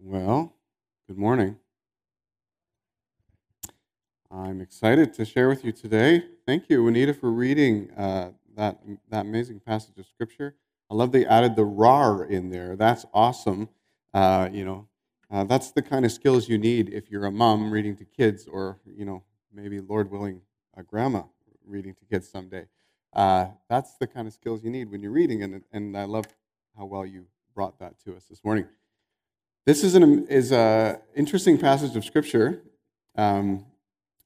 Well, good morning. I'm excited to share with you today. Thank you, Anita, for reading uh, that, that amazing passage of Scripture. I love they added the rar in there. That's awesome. Uh, you know, uh, that's the kind of skills you need if you're a mom reading to kids, or, you know, maybe, Lord willing, a grandma reading to kids someday. Uh, that's the kind of skills you need when you're reading, and, and I love how well you brought that to us this morning. This is an is a interesting passage of scripture. Um,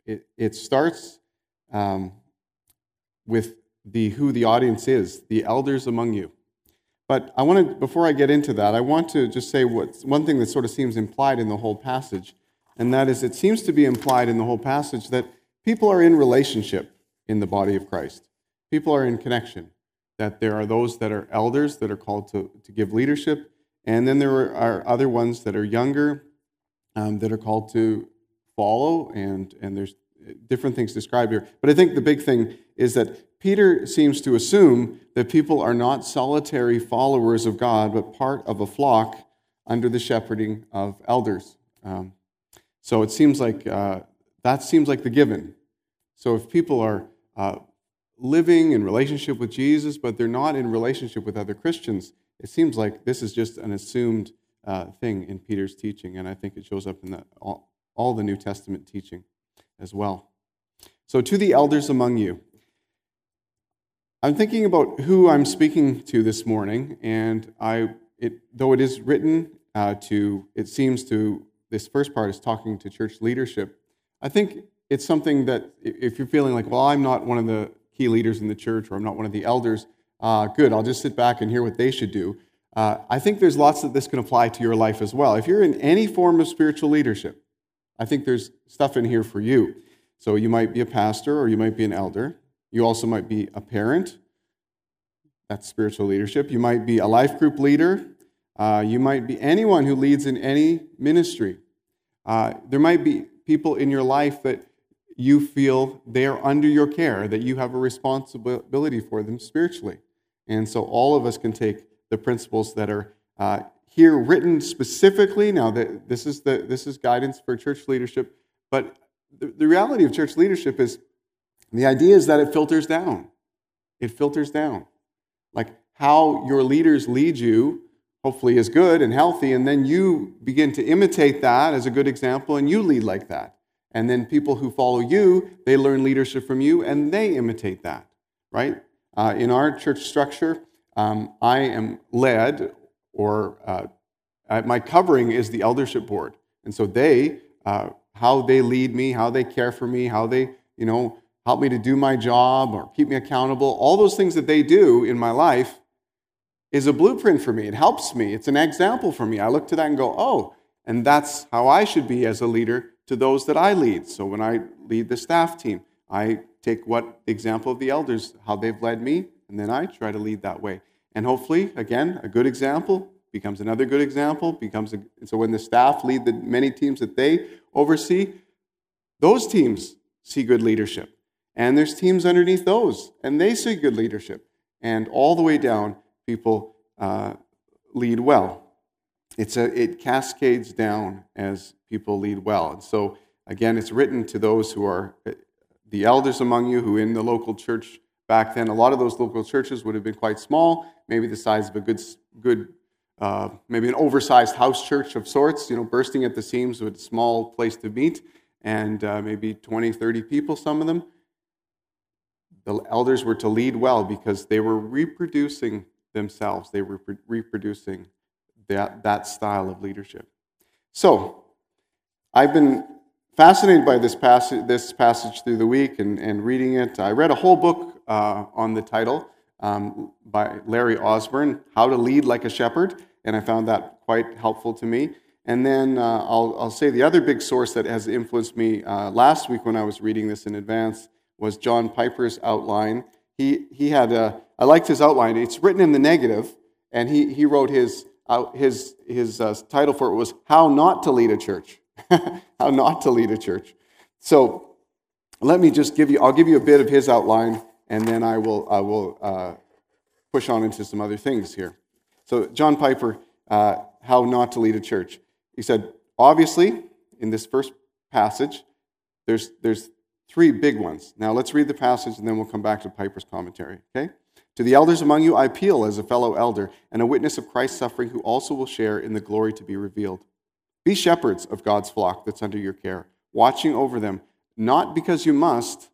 it, it starts um, with the who the audience is, the elders among you. But I want to, before I get into that, I want to just say what's one thing that sort of seems implied in the whole passage, and that is it seems to be implied in the whole passage that people are in relationship in the body of Christ. People are in connection. That there are those that are elders that are called to, to give leadership, and then there are other ones that are younger um, that are called to follow, and, and there's different things described here. But I think the big thing is that Peter seems to assume that people are not solitary followers of God, but part of a flock under the shepherding of elders. Um, so it seems like uh, that seems like the given. So if people are uh, living in relationship with Jesus, but they're not in relationship with other Christians, it seems like this is just an assumed uh, thing in Peter's teaching, and I think it shows up in the, all, all the New Testament teaching as well. So, to the elders among you, I'm thinking about who I'm speaking to this morning, and I, it, though it is written uh, to, it seems to, this first part is talking to church leadership. I think it's something that if you're feeling like, well, I'm not one of the key leaders in the church, or I'm not one of the elders, uh, good, I'll just sit back and hear what they should do. Uh, I think there's lots that this can apply to your life as well. If you're in any form of spiritual leadership, I think there's stuff in here for you. So you might be a pastor or you might be an elder. You also might be a parent. That's spiritual leadership. You might be a life group leader. Uh, you might be anyone who leads in any ministry. Uh, there might be people in your life that you feel they are under your care, that you have a responsibility for them spiritually. And so all of us can take the principles that are uh, here written specifically. Now, that this is the this is guidance for church leadership, but the, the reality of church leadership is the idea is that it filters down. It filters down, like how your leaders lead you. Hopefully, is good and healthy, and then you begin to imitate that as a good example, and you lead like that. And then people who follow you, they learn leadership from you, and they imitate that, right? Uh, in our church structure, um, I am led, or uh, my covering is the eldership board. And so they, uh, how they lead me, how they care for me, how they, you know, help me to do my job or keep me accountable, all those things that they do in my life is a blueprint for me. It helps me. It's an example for me. I look to that and go, oh, and that's how I should be as a leader to those that I lead. So when I lead the staff team, I take what the example of the elders, how they've led me, and then I try to lead that way. And hopefully, again, a good example becomes another good example. Becomes a, so when the staff lead the many teams that they oversee, those teams see good leadership. And there's teams underneath those, and they see good leadership. And all the way down, people uh, lead well. It's a, it cascades down as people lead well. And so, again, it's written to those who are the elders among you who in the local church back then, a lot of those local churches would have been quite small, maybe the size of a good, good uh, maybe an oversized house church of sorts, you know, bursting at the seams with a small place to meet, and uh, maybe 20, 30 people, some of them. The elders were to lead well because they were reproducing themselves, they were reproducing that, that style of leadership. So, I've been fascinated by this passage, this passage through the week and, and reading it. I read a whole book uh, on the title um, by Larry Osborne, How to Lead Like a Shepherd, and I found that quite helpful to me. And then uh, I'll, I'll say the other big source that has influenced me uh, last week when I was reading this in advance was John Piper's outline. He, he had a, I liked his outline. It's written in the negative, and he, he wrote his, uh, his, his uh, title for it was How Not to Lead a Church. How Not to Lead a Church. So let me just give you, I'll give you a bit of his outline, and then I will, I will uh, push on into some other things here. So, John Piper, uh, How Not to Lead a Church. He said, obviously, in this first passage, there's, there's three big ones. Now let's read the passage and then we'll come back to Piper's commentary, okay? To the elders among you, I appeal as a fellow elder and a witness of Christ's suffering, who also will share in the glory to be revealed. Be shepherds of God's flock that's under your care, watching over them, not because you must,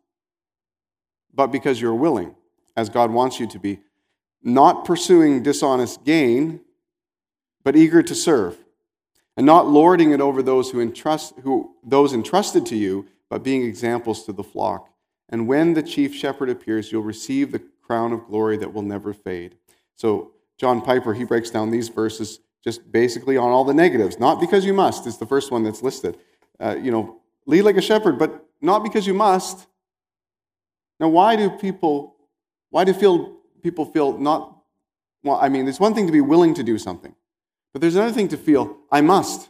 but because you're willing, as God wants you to be, not pursuing dishonest gain, but eager to serve, and not lording it over those who entrust who those entrusted to you, but being examples to the flock. And when the chief shepherd appears, you'll receive the crown of glory that will never fade. So John Piper, he breaks down these verses just basically on all the negatives. Not because you must, is the first one that's listed. Uh, you know, lead like a shepherd, but not because you must. Now, why do people, why do feel, people feel not, well, I mean, it's one thing to be willing to do something, but there's another thing to feel, I must.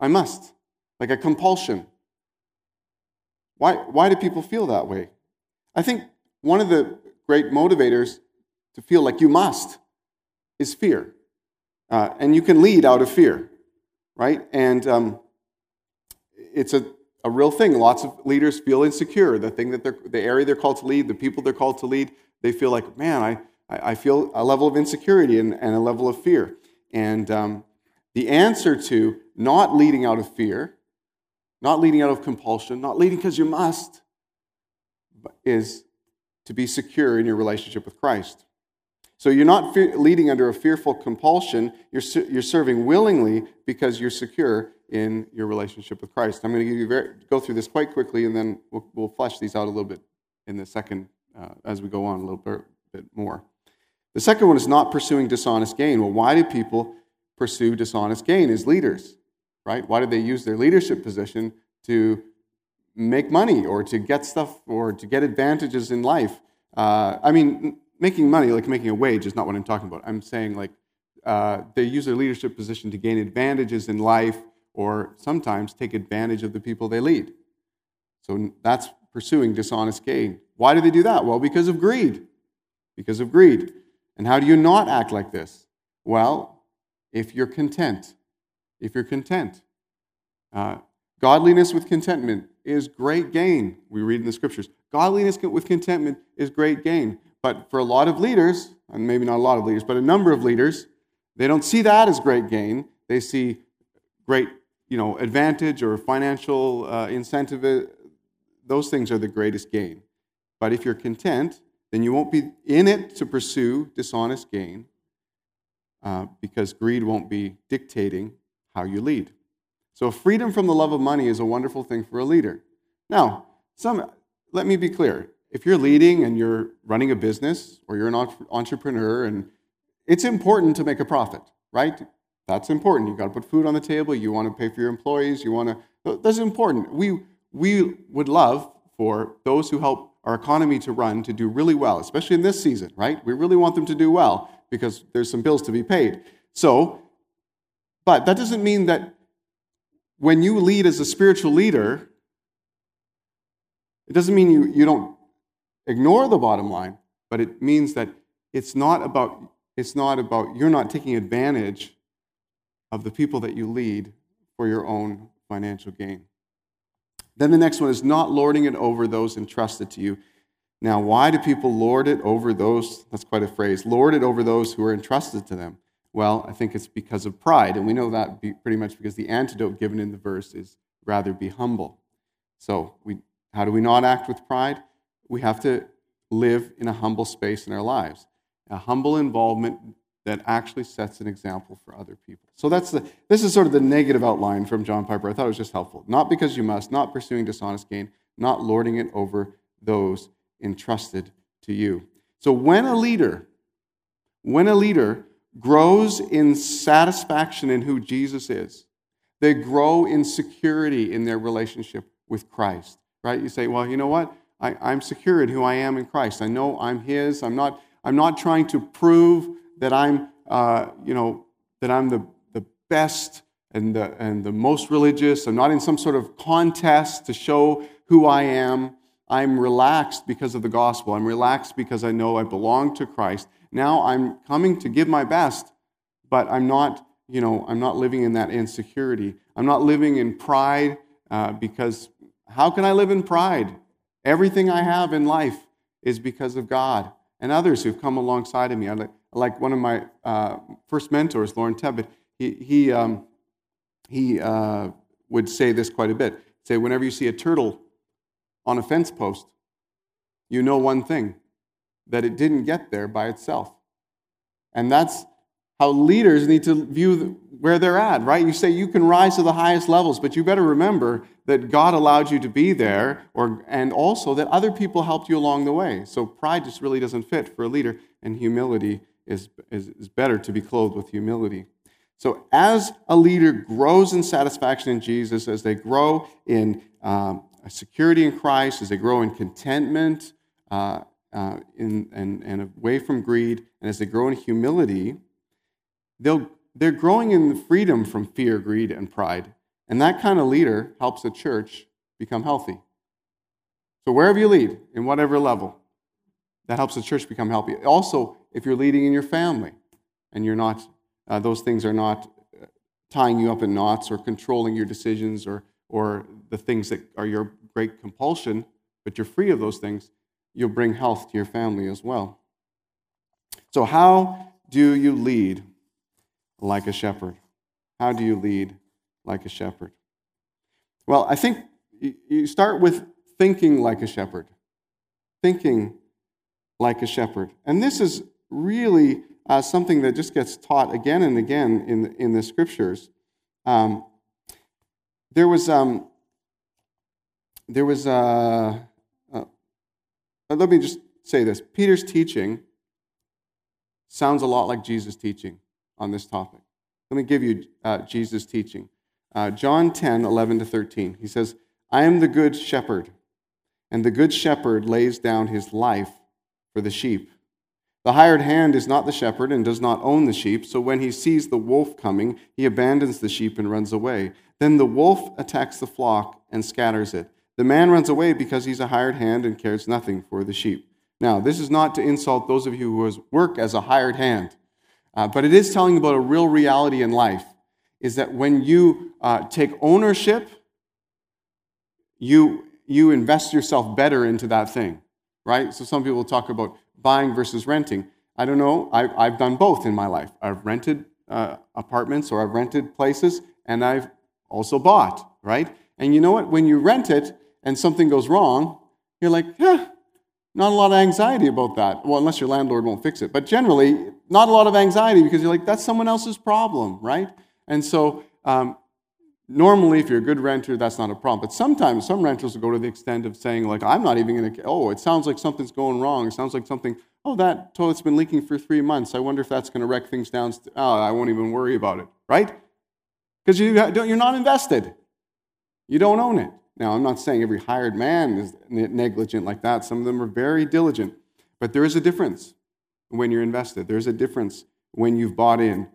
I must. Like a compulsion. Why, why do people feel that way? I think one of the great motivators to feel like you must is fear. Uh, and you can lead out of fear, right? And um, it's a, a real thing. Lots of leaders feel insecure. The thing that they're, the area they're called to lead, the people they're called to lead, they feel like, man, I, I feel a level of insecurity and, and a level of fear. And um, the answer to not leading out of fear, not leading out of compulsion, not leading because you must, is to be secure in your relationship with Christ. So you're not fe- leading under a fearful compulsion. You're, su- you're serving willingly because you're secure in your relationship with Christ. I'm going to give you very, go through this quite quickly, and then we'll, we'll flesh these out a little bit in the second uh, as we go on a little bit, bit more. The second one is not pursuing dishonest gain. Well, why do people pursue dishonest gain as leaders? Right? Why do they use their leadership position to make money or to get stuff or to get advantages in life? Uh, I mean, making money, like making a wage, is not what I'm talking about. I'm saying like uh, they use their leadership position to gain advantages in life or sometimes take advantage of the people they lead. So that's pursuing dishonest gain. Why do they do that? Well, because of greed. Because of greed. And how do you not act like this? Well, if you're content. If you're content. Uh, godliness with contentment is great gain. We read in the scriptures. Godliness with contentment is great gain. But for a lot of leaders, and maybe not a lot of leaders, but a number of leaders, they don't see that as great gain. They see great you know, advantage or financial uh, incentive. Those things are the greatest gain. But if you're content, then you won't be in it to pursue dishonest gain uh, because greed won't be dictating how you lead. So, freedom from the love of money is a wonderful thing for a leader. Now, some, let me be clear if you're leading and you're running a business or you're an entrepreneur and it's important to make a profit, right? That's important. You've got to put food on the table. You want to pay for your employees. You want to, that's important. We, we would love for those who help our economy to run to do really well, especially in this season, right? We really want them to do well because there's some bills to be paid. So, but that doesn't mean that when you lead as a spiritual leader, it doesn't mean you, you don't ignore the bottom line, but it means that it's not about it's not about you're not taking advantage of the people that you lead for your own financial gain. Then the next one is not lording it over those entrusted to you. Now, why do people lord it over those? That's quite a phrase. Lord it over those who are entrusted to them. Well, I think it's because of pride. And we know that pretty much because the antidote given in the verse is rather be humble. So, we, how do we not act with pride? We have to live in a humble space in our lives, a humble involvement that actually sets an example for other people. So that's the this is sort of the negative outline from John Piper. I thought it was just helpful. Not because you must, not pursuing dishonest gain, not lording it over those entrusted to you. So when a leader, when a leader grows in satisfaction in who Jesus is, they grow in security in their relationship with Christ. Right? You say, well, you know what? I, am secure in who I am in Christ. I know I'm His. I'm not, I'm not trying to prove that I'm, uh, you know, that I'm the, the best and the, and the most religious. I'm not in some sort of contest to show who I am. I'm relaxed because of the gospel. I'm relaxed because I know I belong to Christ. Now I'm coming to give my best, but I'm not you know, I'm not living in that insecurity. I'm not living in pride uh, because how can I live in pride? Everything I have in life is because of God and others who've come alongside of me. I like, like one of my uh, first mentors, Lauren Tebbett, he, he, um, he uh, would say this quite a bit. Say, whenever you see a turtle on a fence post, you know one thing that it didn't get there by itself. And that's how leaders need to view where they're at, right? You say you can rise to the highest levels, but you better remember that God allowed you to be there, or, and also that other people helped you along the way. So pride just really doesn't fit for a leader, and humility is, is, is better to be clothed with humility. So as a leader grows in satisfaction in Jesus, as they grow in um, security in Christ, as they grow in contentment uh, uh, in, and, and away from greed, and as they grow in humility, they'll, they're growing in freedom from fear, greed, and pride. And that kind of leader helps a church become healthy. So, wherever you lead, in whatever level, that helps the church become healthy. Also, if you're leading in your family and you're not, uh, those things are not uh, tying you up in knots or controlling your decisions or, or the things that are your great compulsion, but you're free of those things, you'll bring health to your family as well. So, how do you lead like a shepherd? How do you lead like a shepherd? Well, I think you start with thinking like a shepherd. Thinking like a shepherd. And this is really uh, something that just gets taught again and again in in the scriptures. Um, there was, um, there was, uh, uh, let me just say this Peter's teaching sounds a lot like Jesus' teaching on this topic. Let me give you uh, Jesus' teaching. Uh, John 10, 11 to 13. He says, I am the good shepherd, and the good shepherd lays down his life for the sheep. The hired hand is not the shepherd and does not own the sheep, so when he sees the wolf coming, he abandons the sheep and runs away. Then the wolf attacks the flock and scatters it. The man runs away because he's a hired hand and cares nothing for the sheep. Now, this is not to insult those of you who work as a hired hand. Uh, but it is telling about a real reality in life is that when you uh, take ownership, you, you invest yourself better into that thing, right? So some people talk about buying versus renting. I don't know. I, I've done both in my life. I've rented uh, apartments or I've rented places, and I've also bought, right? And you know what? When you rent it and something goes wrong, you're like, yeah, not a lot of anxiety about that. Well, unless your landlord won't fix it. But generally, not a lot of anxiety because you're like, that's someone else's problem, right? And so, um, normally, if you're a good renter, that's not a problem. But sometimes some renters will go to the extent of saying, like, I'm not even going to, oh, it sounds like something's going wrong. It sounds like something, oh, that toilet's been leaking for three months. I wonder if that's going to wreck things down. Oh, I won't even worry about it, right? Because you you're not invested. You don't own it. Now, I'm not saying every hired man is negligent like that. Some of them are very diligent. But there is a difference when you're invested, there's a difference when you've bought in.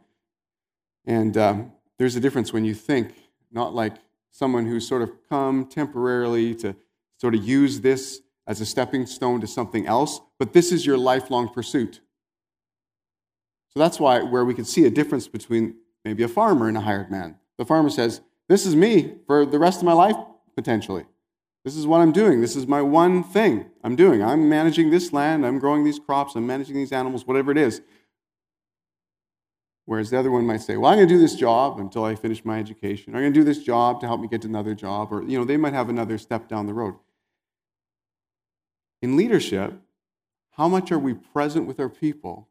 And um, there's a difference when you think, not like someone who's sort of come temporarily to sort of use this as a stepping stone to something else, but this is your lifelong pursuit. So that's why where we can see a difference between maybe a farmer and a hired man. The farmer says, This is me for the rest of my life potentially. This is what I'm doing. This is my one thing I'm doing. I'm managing this land, I'm growing these crops, I'm managing these animals, whatever it is. Whereas the other one might say, well, I'm going to do this job until I finish my education. Or I'm going to do this job to help me get another job. Or, you know, they might have another step down the road. In leadership, how much are we present with our people?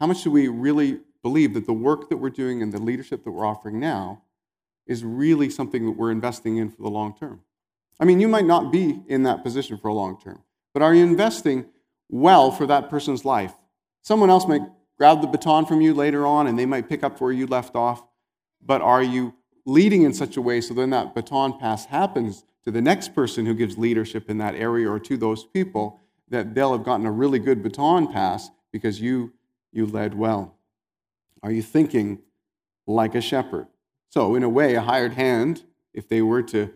How much do we really believe that the work that we're doing and the leadership that we're offering now is really something that we're investing in for the long term. I mean, you might not be in that position for a long term, but are you investing well for that person's life? Someone else might grab the baton from you later on and they might pick up where you left off, but are you leading in such a way so then that baton pass happens to the next person who gives leadership in that area or to those people that they'll have gotten a really good baton pass because you you led well? Are you thinking like a shepherd? So, in a way, a hired hand, if they were to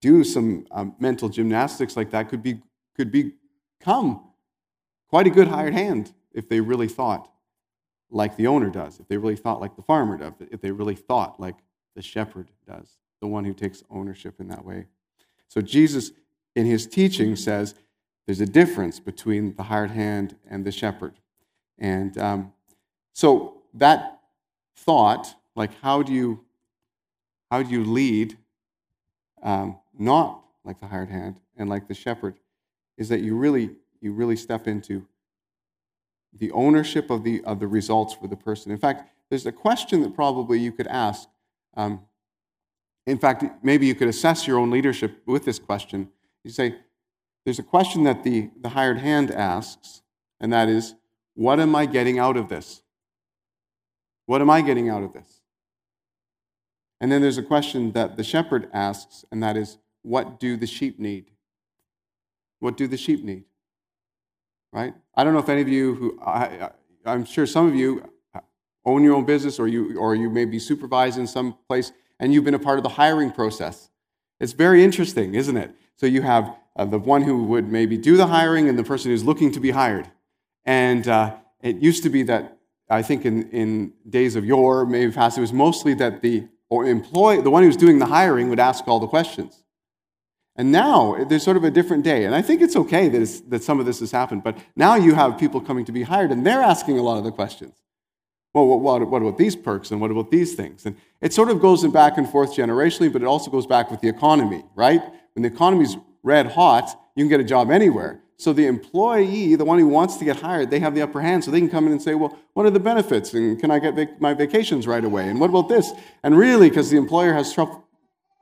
do some um, mental gymnastics like that, could, be, could become quite a good hired hand if they really thought like the owner does, if they really thought like the farmer does, if they really thought like the shepherd does, the one who takes ownership in that way. So Jesus, in his teaching, says there's a difference between the hired hand and the shepherd. And um, so that thought, like how do you how do you lead um, not like the hired hand and like the shepherd, is that you really you really step into the ownership of the, of the results for the person. In fact, there's a question that probably you could ask. Um, in fact, maybe you could assess your own leadership with this question. You say, there's a question that the, the hired hand asks, and that is, what am I getting out of this? What am I getting out of this? And then there's a question that the shepherd asks, and that is, what do the sheep need? What do the sheep need? Right? I don't know if any of you who, I, am sure some of you own your own business or you, or you may be supervised in some place and you've been a part of the hiring process. It's very interesting, isn't it? So you have uh, the one who would maybe do the hiring and the person who's looking to be hired. And uh, it used to be that, I think in, in days of yore, maybe past, it was mostly that the or employee, the one who's doing the hiring would ask all the questions. And now eh, there's sort of a different day. And I think it's okay that, that some of this has happened. But now you have people coming to be hired and they're asking a lot of the questions. Well, what, what, about these perks and what about these things? And it sort of goes in back and forth generationally, but it also goes back with the economy, right? When the economy's red hot, you can get a job anywhere. So the employee, the one who wants to get hired, they have the upper hand. So they can come in and say, well, what are the benefits? And can I get vac- my vacations right away? And what about this? And really, because the employer has tr-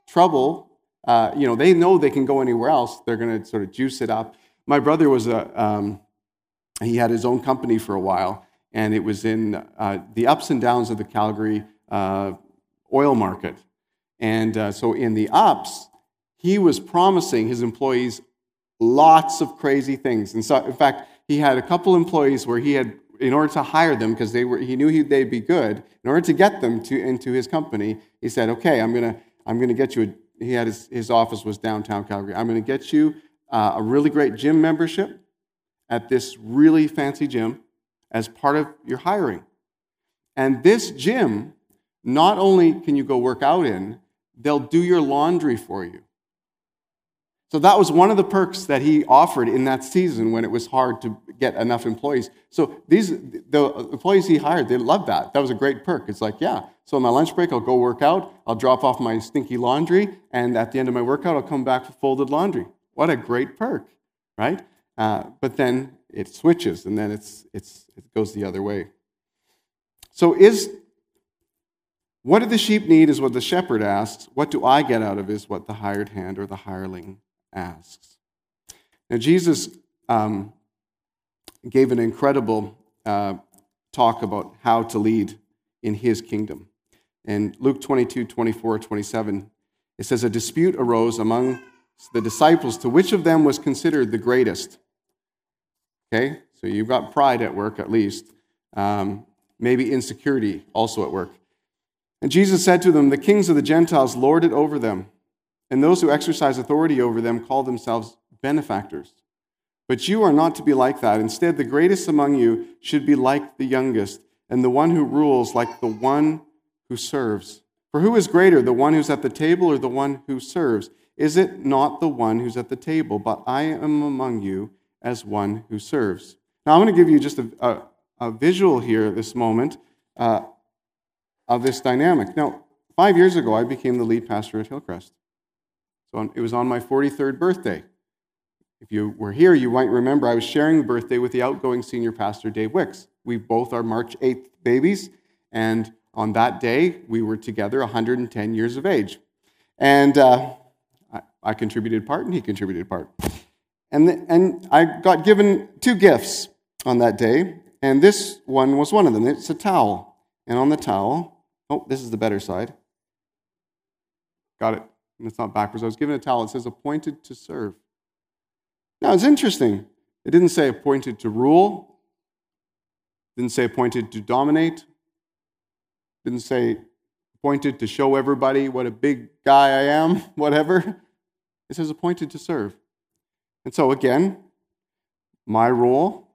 trouble uh, you know, they know they can go anywhere else. They're going to sort of juice it up. My brother was a, um, he had his own company for a while, and it was in uh, the ups and downs of the Calgary uh, oil market. And uh, so in the ups, he was promising his employees lots of crazy things. And so, in fact, he had a couple employees where he had, in order to hire them, because they were, he knew he, they'd be good, in order to get them to, into his company, he said, okay, I'm going to I'm going to get you a he had his, his office was downtown Calgary. I'm going to get you uh, a really great gym membership at this really fancy gym as part of your hiring. And this gym, not only can you go work out in, they'll do your laundry for you. So that was one of the perks that he offered in that season when it was hard to get enough employees. So these the employees he hired, they loved that. That was a great perk. It's like, yeah. So on my lunch break, I'll go work out. I'll drop off my stinky laundry, and at the end of my workout, I'll come back with folded laundry. What a great perk, right? Uh, but then it switches, and then it's it's it goes the other way. So is what do the sheep need is what the shepherd asks. What do I get out of is what the hired hand or the hireling asks. Now, Jesus um, gave an incredible uh, talk about how to lead in his kingdom. In Luke 22, 24, 27, it says, A dispute arose among the disciples to which of them was considered the greatest. Okay, so you've got pride at work at least, um, maybe insecurity also at work. And Jesus said to them, The kings of the Gentiles lord it over them and those who exercise authority over them call themselves benefactors. But you are not to be like that. Instead, the greatest among you should be like the youngest, and the one who rules like the one who serves. For who is greater, the one who's at the table or the one who serves? Is it not the one who's at the table? But I am among you as one who serves. Now, I'm going to give you just a, a, a visual here this moment uh, of this dynamic. Now, five years ago, I became the lead pastor at Hillcrest. So it was on my 43rd birthday. If you were here, you might remember I was sharing the birthday with the outgoing senior pastor, Dave Wicks. We both are March 8th babies, and on that day, we were together 110 years of age. And uh, I, I, contributed part, and he contributed part. And, the, and I got given two gifts on that day, and this one was one of them. It's a towel. And on the towel, oh, this is the better side. Got it and it's not backwards. I was given a towel. It says appointed to serve. Now it's interesting. It didn't say appointed to rule. Didn't say appointed to dominate. Didn't say appointed to show everybody what a big guy I am, whatever. It says appointed to serve. And so again, my role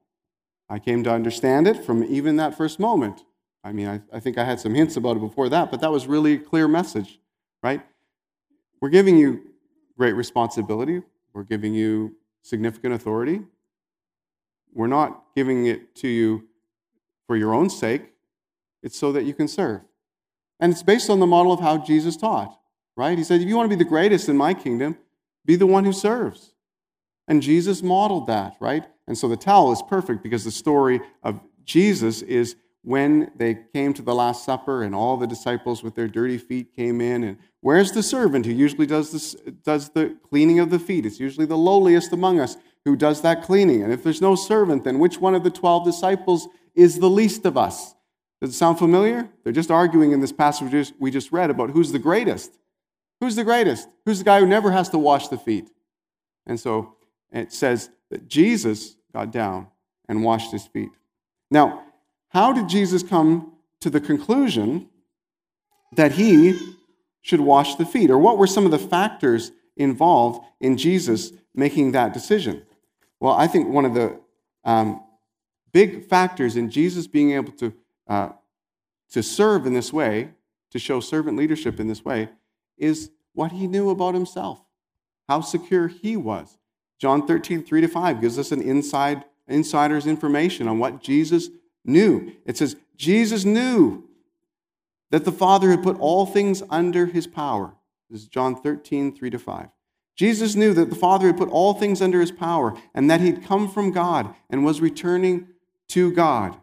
I came to understand it from even that first moment. I mean, I, I think I had some hints about it before that, but that was really a clear message, right? We're giving you great responsibility, we're giving you significant authority. We're not giving it to you for your own sake, it's so that you can serve. And it's based on the model of how Jesus taught, right? He said, if you want to be the greatest in my kingdom, be the one who serves. And Jesus modeled that, right? And so the towel is perfect because the story of Jesus is when they came to the Last Supper and all the disciples with their dirty feet came in. And where's the servant who usually does, this, does the cleaning of the feet? It's usually the lowliest among us who does that cleaning. And if there's no servant, then which one of the 12 disciples is the least of us? Does it sound familiar? They're just arguing in this passage we just read about who's the greatest. Who's the greatest? Who's the guy who never has to wash the feet? And so it says that Jesus got down and washed his feet. Now, how did Jesus come to the conclusion that he should wash the feet? Or what were some of the factors involved in Jesus making that decision? Well, I think one of the um, big factors in Jesus being able to uh, to serve in this way, to show servant leadership in this way, is what he knew about himself, how secure he was. John 13, 3 to 5 gives us an inside, insider's information on what Jesus knew. It says, Jesus knew that the Father had put all things under his power. This is John 13, 3 to 5. Jesus knew that the Father had put all things under his power and that he'd come from God and was returning to God.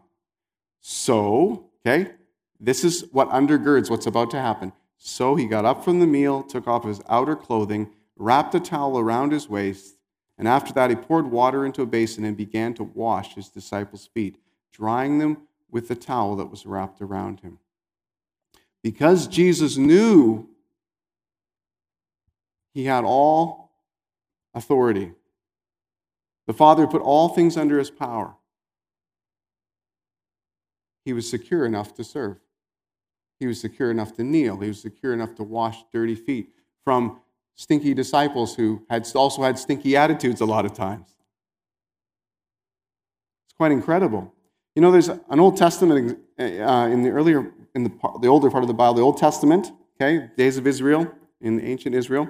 So, okay, this is what undergirds what's about to happen. So he got up from the meal, took off his outer clothing, wrapped a towel around his waist, and after that he poured water into a basin and began to wash his disciples' feet, drying them with the towel that was wrapped around him. Because Jesus knew he had all authority, the Father put all things under his power he was secure enough to serve. He was secure enough to kneel. He was secure enough to wash dirty feet from stinky disciples who had also had stinky attitudes a lot of times. It's quite incredible. You know, there's an Old Testament uh, in the earlier, in the, the older part of the Bible, the Old Testament, okay, days of Israel, in ancient Israel.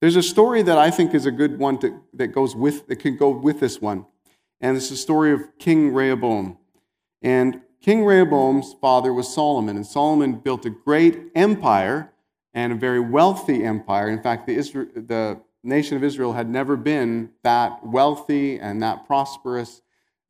There's a story that I think is a good one to, that goes with, that could go with this one. And it's the story of King Rehoboam. And King Rehoboam's father was Solomon, and Solomon built a great empire and a very wealthy empire. In fact, the, Israel, the nation of Israel had never been that wealthy and that prosperous.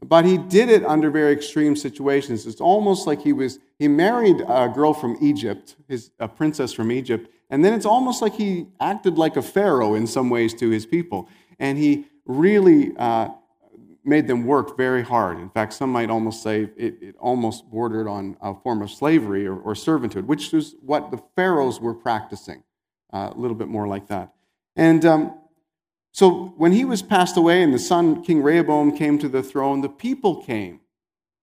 But he did it under very extreme situations. It's almost like he was he married a girl from Egypt, his, a princess from Egypt, and then it's almost like he acted like a pharaoh in some ways to his people, and he really uh, made them work very hard. In fact, some might almost say it, it almost bordered on a form of slavery or, or, servitude, which is what the pharaohs were practicing, uh, a little bit more like that. And um, so when he was passed away and the son, King Rehoboam, came to the throne, the people came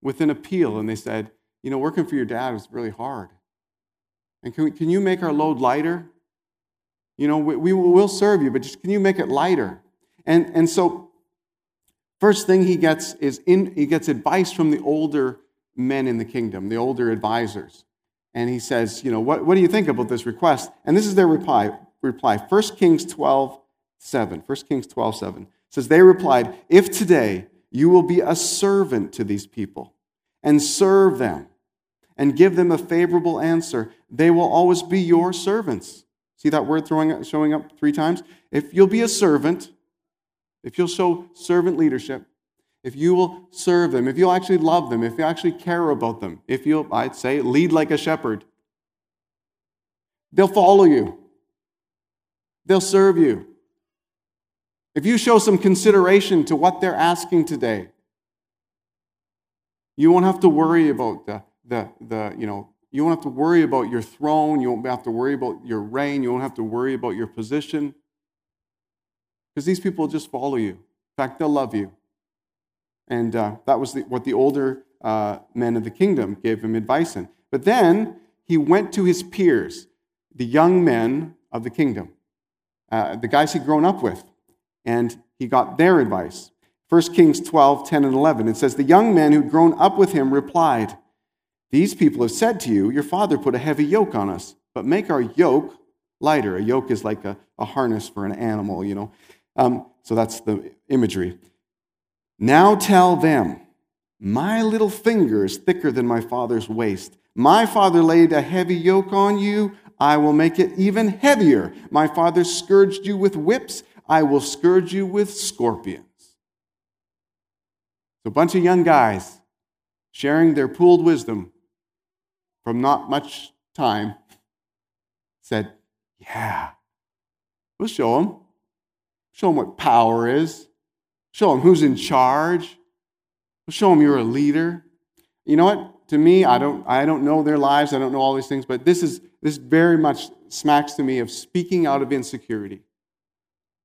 with an appeal and they said, You know, working for your dad was really hard. And can, we, can you make our load lighter? You know, we, we will serve you, but just can you make it lighter? And, and so First thing he gets is in, he gets advice from the older men in the kingdom, the older advisors. And he says, you know, what, what do you think about this request? And this is their reply. reply. 1 Kings 12, 7. 1 Kings 12, 7 says, They replied, If today you will be a servant to these people and serve them and give them a favorable answer, they will always be your servants. See that word throwing, showing up three times? If you'll be a servant, if you'll show servant leadership, if you will serve them, if you'll actually love them, if you actually care about them, if you'll, I'd say, lead like a shepherd, they'll follow you. They'll serve you. If you show some consideration to what they're asking today, you won't have to worry about the, the, the you know, you won't have to worry about your throne. You won't have to worry about your reign. You won't have to worry about your position because these people just follow you. In fact, they'll love you. And uh, that was the, what the older uh, men of the kingdom gave him advice in. But then he went to his peers, the young men of the kingdom, uh, the guys he'd grown up with, and he got their advice. 1 Kings 12, 10 and 11. It says, The young men who'd grown up with him replied, These people have said to you, Your father put a heavy yoke on us, but make our yoke lighter. A yoke is like a, a harness for an animal, you know. Um, so that's the imagery. Now tell them, My little finger is thicker than my father's waist. My father laid a heavy yoke on you. I will make it even heavier. My father scourged you with whips. I will scourge you with scorpions. So, a bunch of young guys sharing their pooled wisdom from not much time said, Yeah, we'll show them. Show them what power is. Show them who's in charge. We'll show them you're a leader. You know what? To me, I don't, I don't know their lives. I don't know all these things, but this is this very much smacks to me of speaking out of insecurity,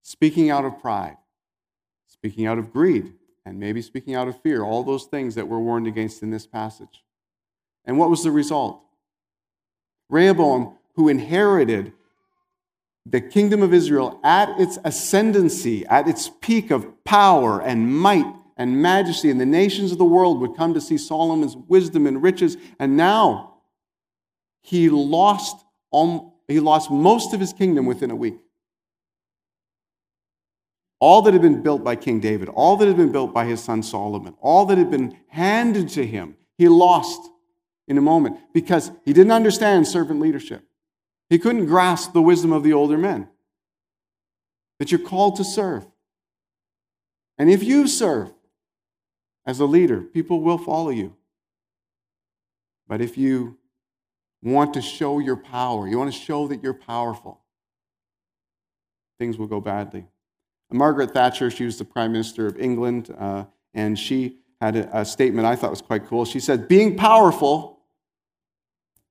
speaking out of pride, speaking out of greed, and maybe speaking out of fear, all those things that we're warned against in this passage. And what was the result? Rehoboam, who inherited the kingdom of Israel at its ascendancy, at its peak of power and might and majesty, and the nations of the world would come to see Solomon's wisdom and riches, and now he lost, he lost most of his kingdom within a week all that had been built by King David, all that had been built by his son Solomon, all that had been handed to him, he lost in a moment because he didn't understand servant leadership. He couldn't grasp the wisdom of the older men that you're called to serve. And if you serve as a leader, people will follow you. But if you want to show your power, you want to show that you're powerful, things will go badly. Margaret Thatcher, she was the Prime Minister of England, uh, and she had a, a statement I thought was quite cool. She said, Being powerful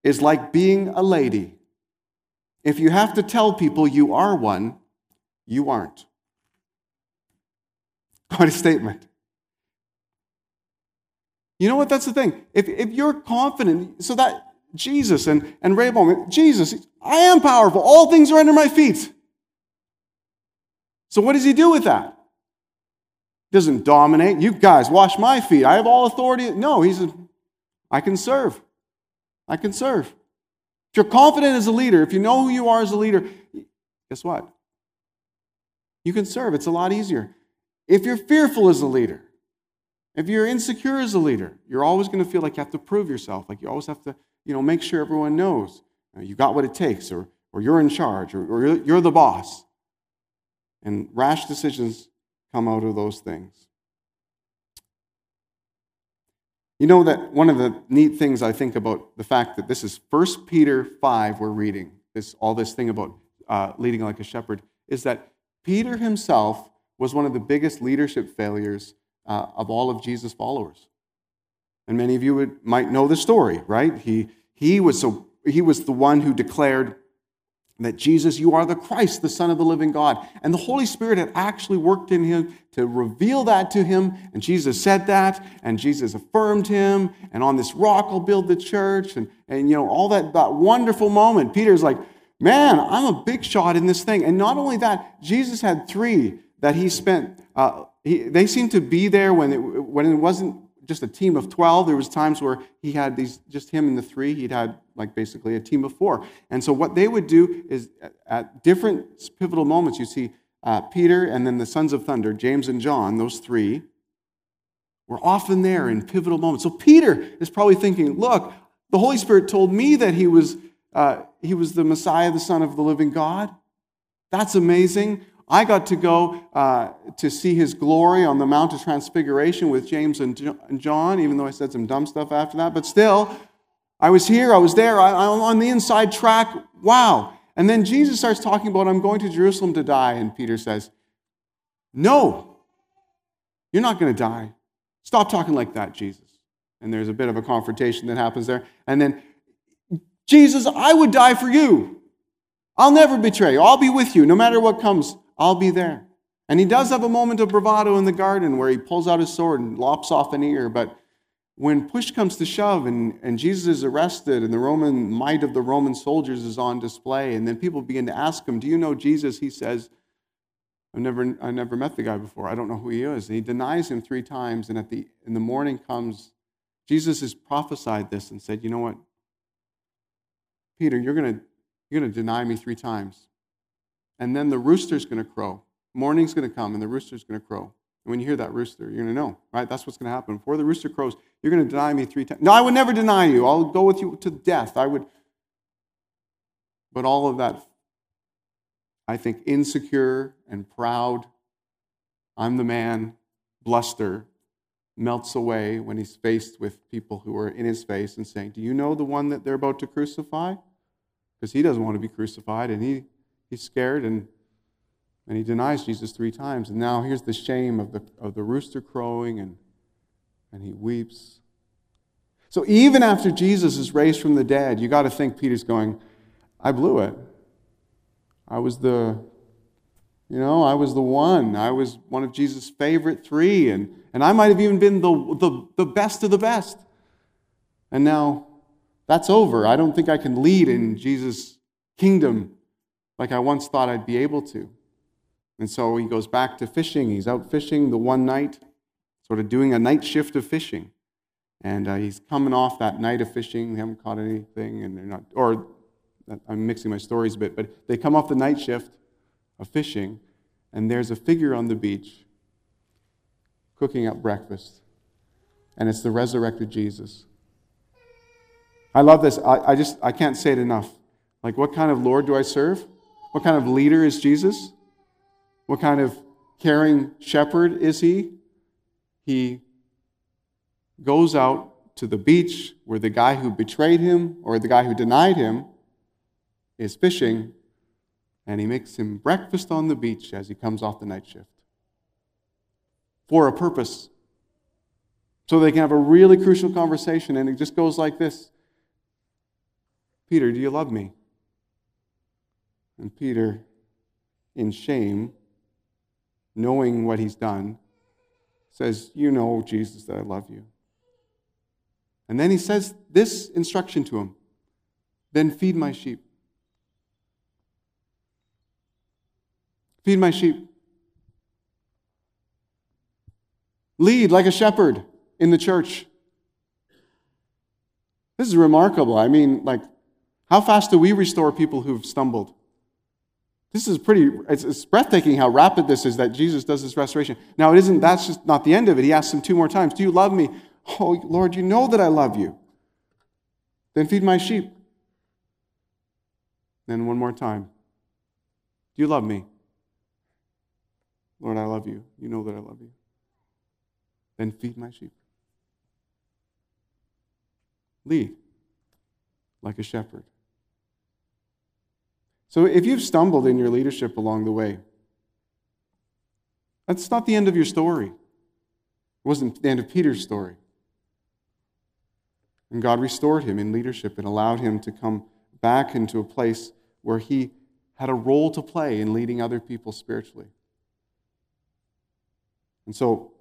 is like being a lady. If you have to tell people you are one, you aren't. Quite a statement. You know what? That's the thing. If, if you're confident, so that Jesus and, and Rehoboam, Jesus, I am powerful. All things are under my feet. So, what does he do with that? Doesn't dominate. You guys wash my feet. I have all authority. No, he says, I can serve. I can serve. If you're confident as a leader, if you know who you are as a leader, guess what? You can serve. It's a lot easier. If you're fearful as a leader, if you're insecure as a leader, you're always going to feel like you have to prove yourself. Like you always have to, you know, make sure everyone knows you got what it takes, or, or you're in charge, or, or you're the boss. And rash decisions come out of those things. You know that one of the neat things I think about the fact that this is 1 Peter 5 we're reading, this, all this thing about uh, leading like a shepherd, is that Peter himself was one of the biggest leadership failures uh, of all of Jesus' followers. And many of you would, might know the story, right? He, he, was so, he was the one who declared that Jesus, you are the Christ, the Son of the living God. And the Holy Spirit had actually worked in him to reveal that to him. And Jesus said that, and Jesus affirmed him. And on this rock I'll build the church. And, and you know, all that, that wonderful moment. Peter's like, man, I'm a big shot in this thing. And not only that, Jesus had three that he spent, uh, he, they seemed to be there when it, when it wasn't just a team of 12. There was times where he had these, just him and the three. He'd had like basically a team of four. And so what they would do is at different pivotal moments, you see uh, Peter and then the sons of thunder, James and John, those three, were often there in pivotal moments. So Peter is probably thinking, look, the Holy Spirit told me that he was, uh, he was the Messiah, the Son of the living God. That's amazing. I got to go uh, to see his glory on the Mount of Transfiguration with James and John, even though I said some dumb stuff after that. But still, I was here, I was there, I'm on the inside track. Wow. And then Jesus starts talking about, I'm going to Jerusalem to die. And Peter says, No, you're not going to die. Stop talking like that, Jesus. And there's a bit of a confrontation that happens there. And then, Jesus, I would die for you. I'll never betray you. I'll be with you no matter what comes. I'll be there. And he does have a moment of bravado in the garden where he pulls out his sword and lops off an ear. But when push comes to shove and, and Jesus is arrested and the Roman might of the Roman soldiers is on display, and then people begin to ask him, Do you know Jesus? He says, I've never, I never met the guy before. I don't know who he is. And he denies him three times. And at the, in the morning comes, Jesus has prophesied this and said, You know what? Peter, you're going to you're going to deny me three times. And then the rooster's going to crow. Morning's going to come and the rooster's going to crow. And when you hear that rooster, you're going to know, right? That's what's going to happen. Before the rooster crows, you're going to deny me three times. No, I would never deny you. I'll go with you to death. I would. But all of that, I think, insecure and proud, I'm the man, bluster, melts away when he's faced with people who are in his face and saying, Do you know the one that they're about to crucify? Because he doesn't want to be crucified and he, he's scared and, and he denies Jesus three times. And now here's the shame of the, of the rooster crowing and, and he weeps. So even after Jesus is raised from the dead, you got to think Peter's going, I blew it. I was the, you know, I was the one. I was one of Jesus' favorite three, and, and I might have even been the, the, the best of the best. And now that's over. I don't think I can lead in Jesus' kingdom like I once thought I'd be able to. And so he goes back to fishing. He's out fishing the one night, sort of doing a night shift of fishing. And uh, he's coming off that night of fishing. They haven't caught anything, and they're not, or I'm mixing my stories a bit, but they come off the night shift of fishing, and there's a figure on the beach cooking up breakfast. And it's the resurrected Jesus. I love this. I, I just I can't say it enough. Like, what kind of Lord do I serve? What kind of leader is Jesus? What kind of caring shepherd is he? He goes out to the beach where the guy who betrayed him or the guy who denied him is fishing, and he makes him breakfast on the beach as he comes off the night shift for a purpose. So they can have a really crucial conversation, and it just goes like this Peter, do you love me? And Peter, in shame, knowing what he's done, says, You know, Jesus, that I love you. And then he says this instruction to him Then feed my sheep. Feed my sheep. Lead like a shepherd in the church. This is remarkable. I mean, like, how fast do we restore people who've stumbled? This is pretty, it's, it's, breathtaking how rapid this is that Jesus does this restoration. Now, it isn't, that's just not the end of it. He asks him two more times, Do you love me? Oh, Lord, you know that I love you. Then feed my sheep. Then one more time, Do you love me? Lord, I love you. You know that I love you. Then feed my sheep. Lead like a shepherd. So if you've stumbled in your leadership along the way, that's not the end of your story. It wasn't the end of Peter's story. And God restored him in leadership and allowed him to come back into a place where he had a role to play in leading other people spiritually. And so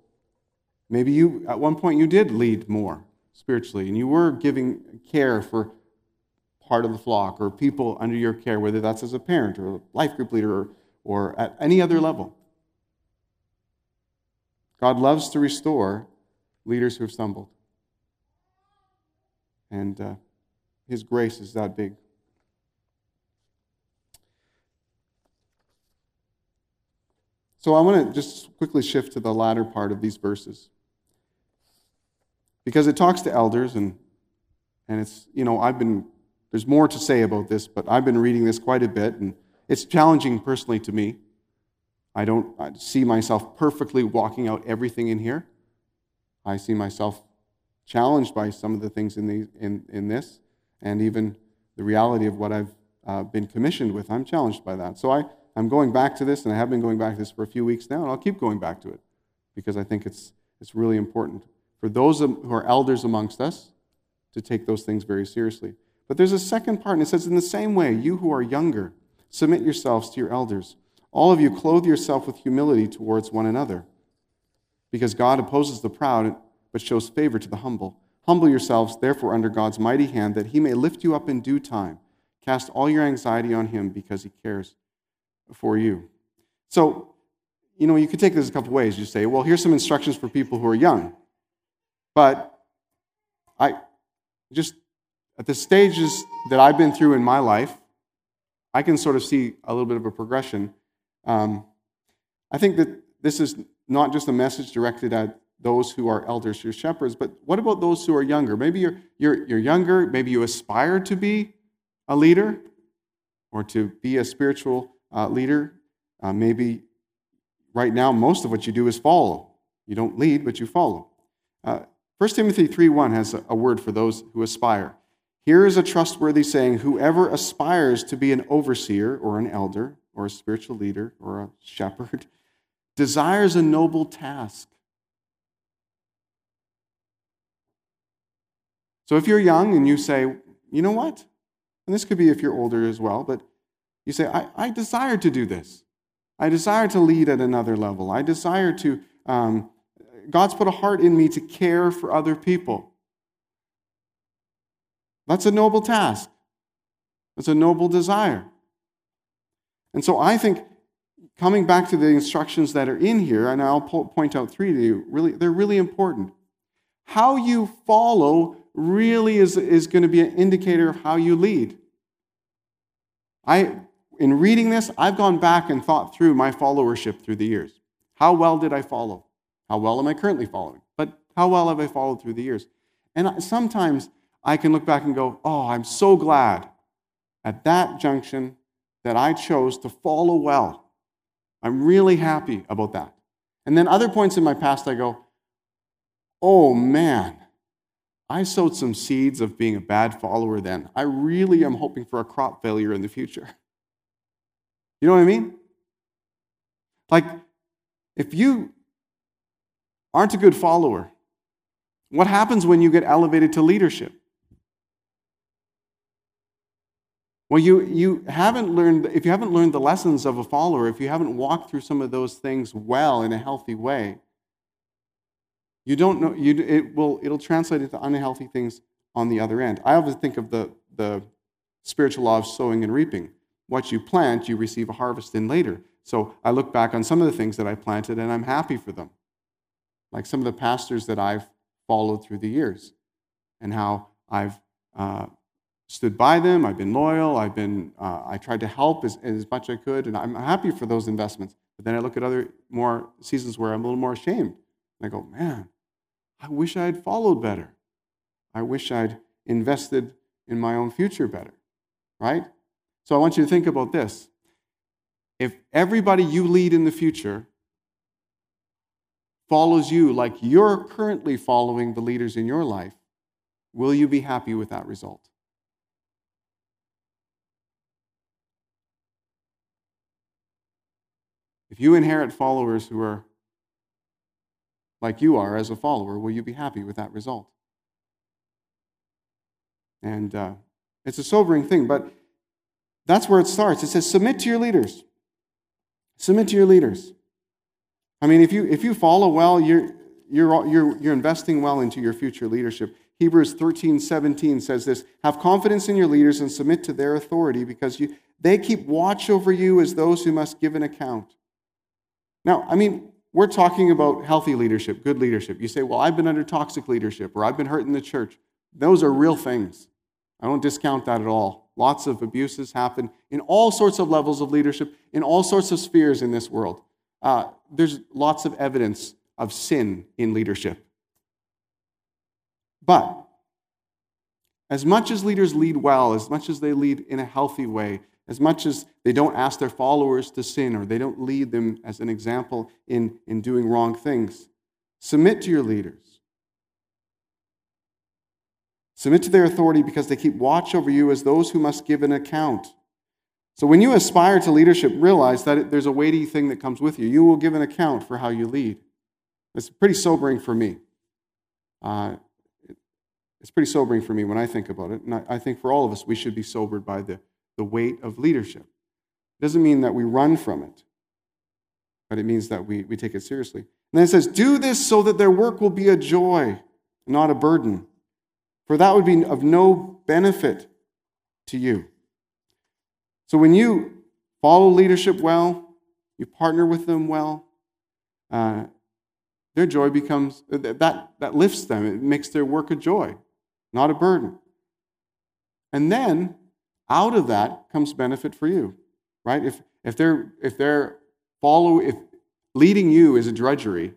maybe you, at one point, you did lead more spiritually, and you were giving care for part of the flock or people under your care, whether that's as a parent or a life group leader or, or at any other level. God loves to restore leaders who have stumbled. And uh, His grace is that big. So I want to just quickly shift to the latter part of these verses. Because it talks to elders, and, and it's, you know, I've been, there's more to say about this, but I've been reading this quite a bit, and it's challenging personally to me. I don't I see myself perfectly walking out everything in here. I see myself challenged by some of the things in, the, in, in this, and even the reality of what I've uh, been commissioned with. I'm challenged by that. So I, I'm going back to this, and I have been going back to this for a few weeks now, and I'll keep going back to it because I think it's, it's really important for those who are elders amongst us to take those things very seriously. But there's a second part, and it says, In the same way, you who are younger, submit yourselves to your elders. All of you clothe yourself with humility towards one another, because God opposes the proud, but shows favor to the humble. Humble yourselves, therefore, under God's mighty hand, that he may lift you up in due time. Cast all your anxiety on him, because he cares for you. So you know, you could take this a couple ways. You say, well, here's some instructions for people who are young. But I just, at the stages that I've been through in my life, I can sort of see a little bit of a progression. Um, I think that this is not just a message directed at those who are elders or shepherds, but what about those who are younger? Maybe you're, you're, you're younger, maybe you aspire to be a leader or to be a spiritual uh, leader. Uh, maybe right now, most of what you do is follow. You don't lead, but you follow. Uh, 1 Timothy 3.1 has a, a word for those who aspire. Here is a trustworthy saying Whoever aspires to be an overseer or an elder or a spiritual leader or a shepherd desires a noble task. So if you're young and you say, you know what? And this could be if you're older as well, but you say, I, I desire to do this. I desire to lead at another level. I desire to, um, God's put a heart in me to care for other people. That's a noble task. That's a noble desire. And so I think coming back to the instructions that are in here, and I'll point out three to you, really, they're really important. How you follow really is, is going to be an indicator of how you lead. I, in reading this, I've gone back and thought through my followership through the years. How well did I follow? How well am I currently following? But how well have I followed through the years? And sometimes I can look back and go, oh, I'm so glad at that junction that I chose to follow well. I'm really happy about that. And then other points in my past, I go, oh man, I sowed some seeds of being a bad follower then. I really am hoping for a crop failure in the future. You know what I mean? Like, if you aren't a good follower, what happens when you get elevated to leadership? Well, you, you haven't learned, if you haven't learned the lessons of a follower, if you haven't walked through some of those things well in a healthy way, you don't know, you, it will, it'll translate into unhealthy things on the other end. I always think of the, the spiritual law of sowing and reaping. What you plant, you receive a harvest in later. So I look back on some of the things that I planted and I'm happy for them. Like some of the pastors that I've followed through the years and how I've uh, stood by them. I've been loyal. I've been, uh, I tried to help as, as much as I could, and I'm happy for those investments. But then I look at other more seasons where I'm a little more ashamed. And I go, man, I wish I had followed better. I wish I'd invested in my own future better, right? So I want you to think about this. If everybody you lead in the future follows you like you're currently following the leaders in your life, will you be happy with that result? If you inherit followers who are like you are as a follower, will you be happy with that result? And uh, it's a sobering thing, but that's where it starts. It says, submit to your leaders. Submit to your leaders. I mean, if you, if you follow well, you're, you're, you're, you're investing well into your future leadership. Hebrews 13, 17 says this Have confidence in your leaders and submit to their authority because you, they keep watch over you as those who must give an account. Now, I mean, we're talking about healthy leadership, good leadership. You say, well, I've been under toxic leadership or I've been hurt in the church. Those are real things. I don't discount that at all. Lots of abuses happen in all sorts of levels of leadership, in all sorts of spheres in this world. Uh, there's lots of evidence of sin in leadership. But as much as leaders lead well, as much as they lead in a healthy way, as much as they don't ask their followers to sin or they don't lead them as an example in, in doing wrong things, submit to your leaders. Submit to their authority because they keep watch over you as those who must give an account. So when you aspire to leadership, realize that there's a weighty thing that comes with you. You will give an account for how you lead. It's pretty sobering for me. Uh, it's pretty sobering for me when I think about it. And I, I think for all of us, we should be sobered by the the weight of leadership. It doesn't mean that we run from it, but it means that we, we take it seriously. And then it says, Do this so that their work will be a joy, not a burden, for that would be of no benefit to you. So when you follow leadership well, you partner with them well, uh, their joy becomes that, that lifts them. It makes their work a joy, not a burden. And then out of that comes benefit for you, right? If, if they're, if they're follow, if leading you is a drudgery,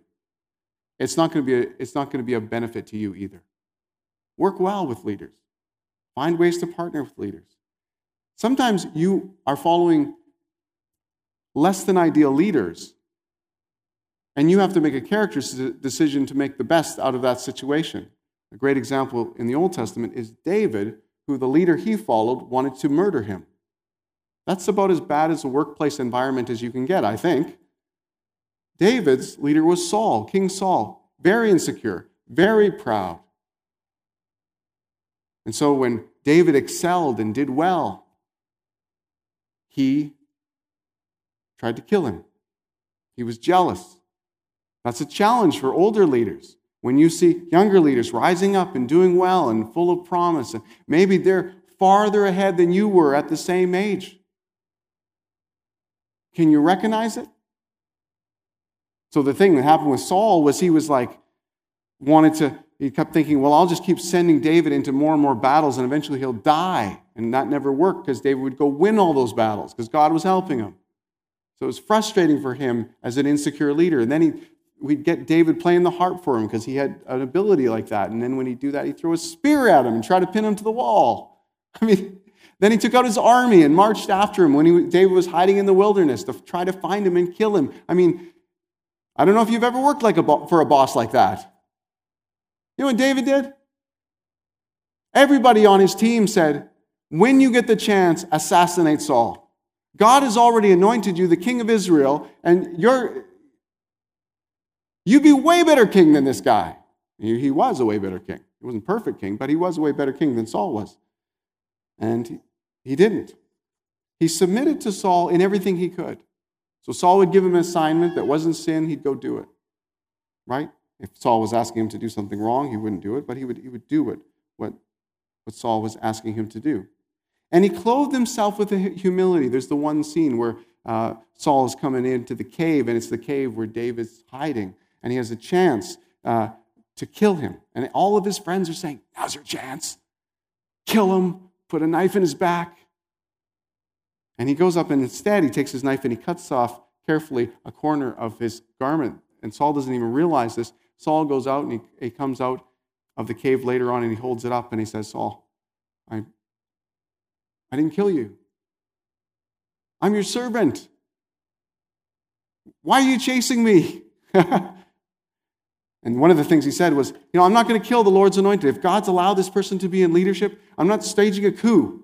it's not going to be a, it's not going to be a benefit to you either. Work well with leaders. Find ways to partner with leaders. Sometimes you are following less than ideal leaders, and you have to make a character decision to make the best out of that situation. A great example in the Old Testament is David, who the leader he followed wanted to murder him. That's about as bad as a workplace environment as you can get, I think. David's leader was Saul, King Saul, very insecure, very proud. And so when David excelled and did well, he tried to kill him. He was jealous. That's a challenge for older leaders. When you see younger leaders rising up and doing well and full of promise, and maybe they're farther ahead than you were at the same age. Can you recognize it? So the thing that happened with Saul was he was like, wanted to, he kept thinking, well, I'll just keep sending David into more and more battles and eventually he'll die. And that never worked because David would go win all those battles because God was helping him. So it was frustrating for him as an insecure leader. And then he, we'd get David playing the harp for him because he had an ability like that. And then when he'd do that, he'd throw a spear at him and try to pin him to the wall. I mean, then he took out his army and marched after him when he, David was hiding in the wilderness to try to find him and kill him. I mean, I don't know if you've ever worked like a, for a boss like that. You know what David did? Everybody on his team said, when you get the chance, assassinate Saul. God has already anointed you the king of Israel, and you're, you'd be way better king than this guy. He, was a way better king. He wasn't perfect king, but he was a way better king than Saul was. And he, he didn't. He submitted to Saul in everything he could. So Saul would give him an assignment that wasn't sin, he'd go do it. Right? If Saul was asking him to do something wrong, he wouldn't do it, but he would, he would do it, what, what Saul was asking him to do. And he clothed himself with humility. There's the one scene where uh, Saul is coming into the cave, and it's the cave where David's hiding, and he has a chance uh, to kill him. And all of his friends are saying, Now's your chance. Kill him, put a knife in his back. And he goes up and instead he takes his knife and he cuts off carefully a corner of his garment. And Saul doesn't even realize this. Saul goes out and he, he comes out of the cave later on and he holds it up and he says, Saul, I, I didn't kill you. I'm your servant. Why are you chasing me? and one of the things he said was, You know, I'm not going to kill the Lord's anointed. If God's allowed this person to be in leadership, I'm not staging a coup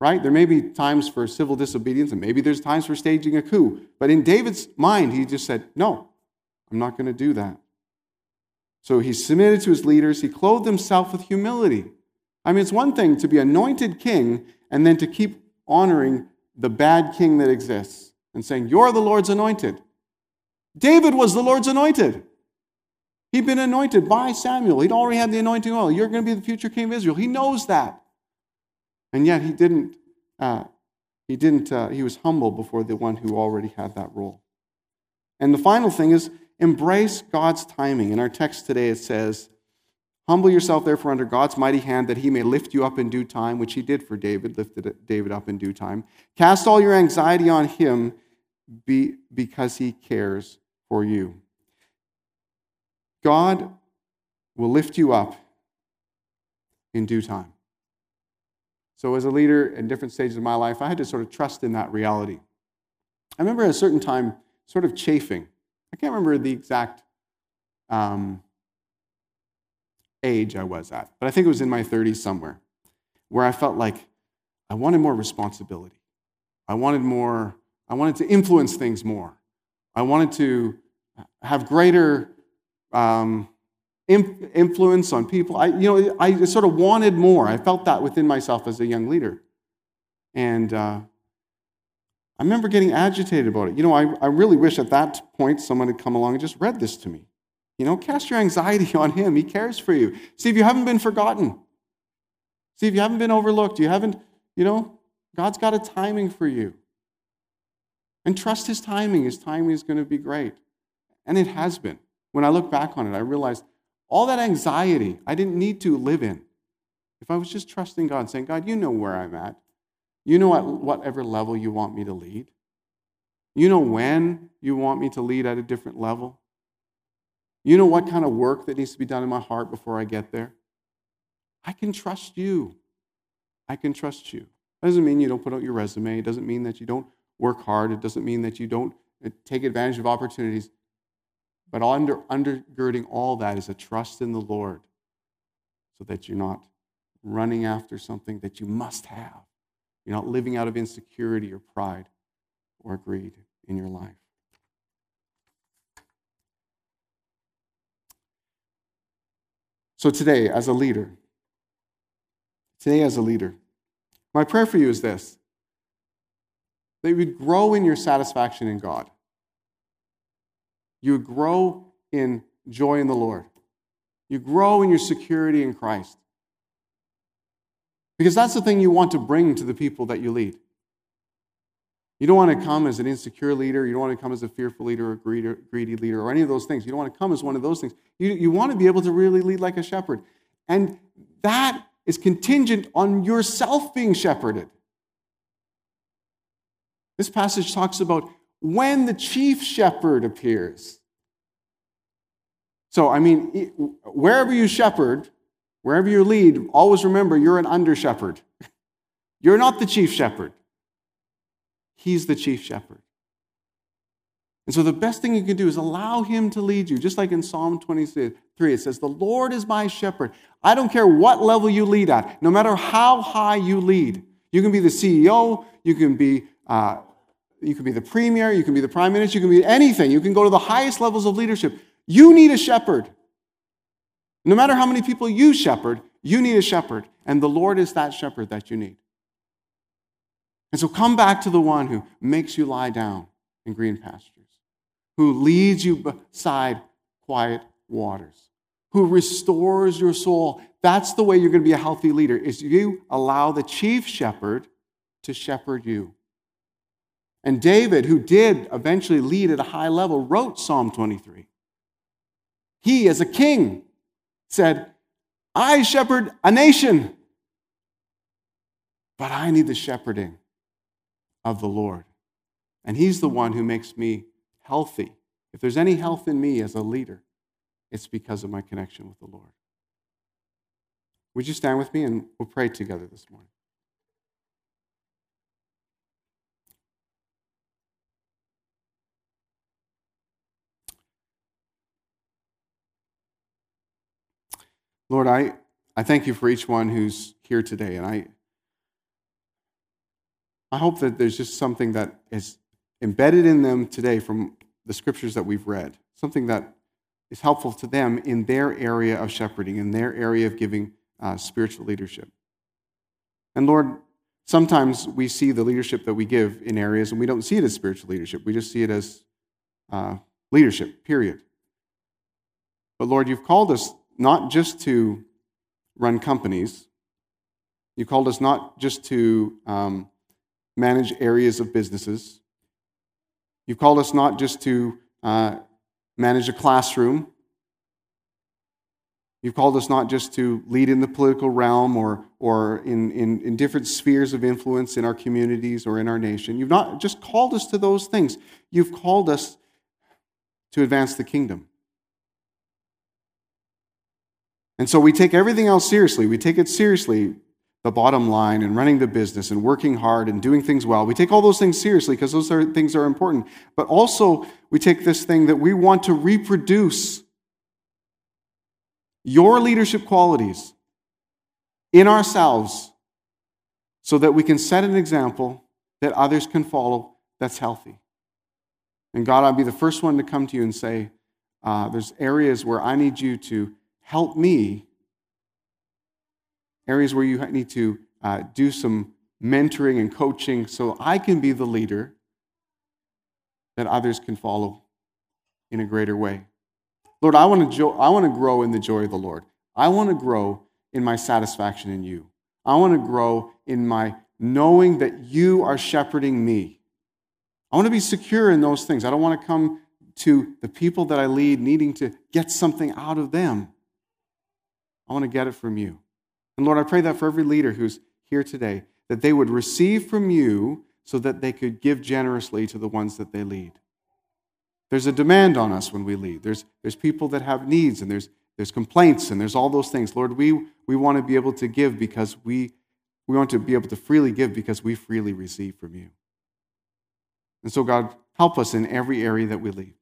right? There may be times for civil disobedience, and maybe there's times for staging a coup. But in David's mind, he just said, No, I'm not going to do that. So he submitted to his leaders. He clothed himself with humility. I mean, it's one thing to be anointed king and then to keep honoring the bad king that exists and saying, You're the Lord's anointed. David was the Lord's anointed. He'd been anointed by Samuel. He'd already had the anointing oil. You're going to be the future king of Israel. He knows that. And yet he didn't, uh, he didn't, uh, he was humble before the one who already had that role. And the final thing is embrace God's timing. In our text today, it says, Humble yourself, therefore, under God's mighty hand, that he may lift you up in due time, which he did for David, lifted David up in due time. Cast all your anxiety on him be, because he cares for you. God will lift you up in due time. So, as a leader in different stages of my life, I had to sort of trust in that reality. I remember at a certain time sort of chafing. I can't remember the exact um, age I was at, but I think it was in my 30s somewhere, where I felt like I wanted more responsibility. I wanted more, I wanted to influence things more. I wanted to have greater um, influence on people. I, you know, I sort of wanted more. I felt that within myself as a young leader. And uh, I remember getting agitated about it. You know, I, I really wish at that point someone had come along and just read this to me. You know, cast your anxiety on him. He cares for you. See if you haven't been forgotten. See if you haven't been overlooked. You haven't, you know, God's got a timing for you. And trust his timing. His timing is going to be great. And it has been. When I look back on it, I realized all that anxiety I didn't need to live in. If I was just trusting God, saying, God, you know where I'm at. You know at whatever level you want me to lead. You know when you want me to lead at a different level. You know what kind of work that needs to be done in my heart before I get there. I can trust you. I can trust you. That doesn't mean you don't put out your resume. It doesn't mean that you don't work hard. It doesn't mean that you don't uh, take advantage of opportunities. But under, undergirding all that is a trust in the Lord so that you're not running after something that you must have. You're not living out of insecurity or pride or greed in your life. So, today, as a leader, today, as a leader, my prayer for you is this that you would grow in your satisfaction in God. You grow in joy in the Lord. You grow in your security in Christ. Because that's the thing you want to bring to the people that you lead. You don't want to come as an insecure leader. You don't want to come as a fearful leader or greedy leader or any of those things. You don't want to come as one of those things. You, you want to be able to really lead like a shepherd. And that is contingent on yourself being shepherded. This passage talks about when the chief shepherd appears. So, I mean, wherever you shepherd, wherever you lead, always remember you're an under shepherd. You're not the chief shepherd. He's the chief shepherd. And so the best thing you can do is allow him to lead you. Just like in Psalm 23, it says, The Lord is my shepherd. I don't care what level you lead at, no matter how high you lead. You can be the CEO, you can be, uh, you can be the premier, you can be the prime minister, you can be anything. You can go to the highest levels of leadership. You need a shepherd. No matter how many people you shepherd, you need a shepherd. And the Lord is that shepherd that you need. And so come back to the one who makes you lie down in green pastures, who leads you beside quiet waters, who restores your soul. That's the way you're going to be a healthy leader is you allow the chief shepherd to shepherd you. And David, who did eventually lead at a high level, wrote Psalm 23. He, as a king, said, I shepherd a nation, but I need the shepherding of the Lord. And He's the one who makes me healthy. If there's any health in me as a leader, it's because of my connection with the Lord. Would you stand with me and we'll pray together this morning? Lord, I, I thank you for each one who's here today. And I, I hope that there's just something that is embedded in them today from the scriptures that we've read, something that is helpful to them in their area of shepherding, in their area of giving uh, spiritual leadership. And Lord, sometimes we see the leadership that we give in areas and we don't see it as spiritual leadership. We just see it as uh, leadership, period. But Lord, you've called us not just to run companies, you called us not just to um, manage areas of businesses. You've called us not just to uh, manage a classroom. You've called us not just to lead in the political realm or, or in, in, in different spheres of influence in our communities or in our nation. You've not just called us to those things. You've called us to advance the kingdom. And so we take everything else seriously. We take it seriously the bottom line and running the business and working hard and doing things well. We take all those things seriously because those are, things are important. But also, we take this thing that we want to reproduce your leadership qualities in ourselves so that we can set an example that others can follow that's healthy. And God, I'll be the first one to come to you and say, uh, there's areas where I need you to help me areas where you need to uh, do some mentoring and coaching so I can be the leader that others can follow in a greater way. Lord, I want to, jo- I want to grow in the joy of the Lord. I want to grow in my satisfaction in you. I want to grow in my knowing that you are shepherding me. I want to be secure in those things. I don't want to come to the people that I lead needing to get something out of them. I want to get it from you. And Lord, I pray that for every leader who's here today, that they would receive from you so that they could give generously to the ones that they lead. There's a demand on us when we lead. There's, there's people that have needs and there's, there's complaints and there's all those things. Lord, we, we want to be able to give because we, we want to be able to freely give because we freely receive from you. And so, God, help us in every area that we lead.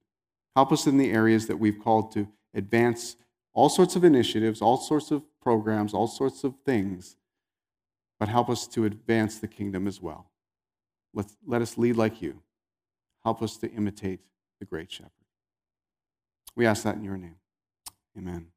Help us in the areas that we've called to advance all sorts of initiatives, all sorts of programs, all sorts of things, but help us to advance the kingdom as well. Let, let us lead like you. Help us to imitate the great shepherd. We ask that in your name. Amen.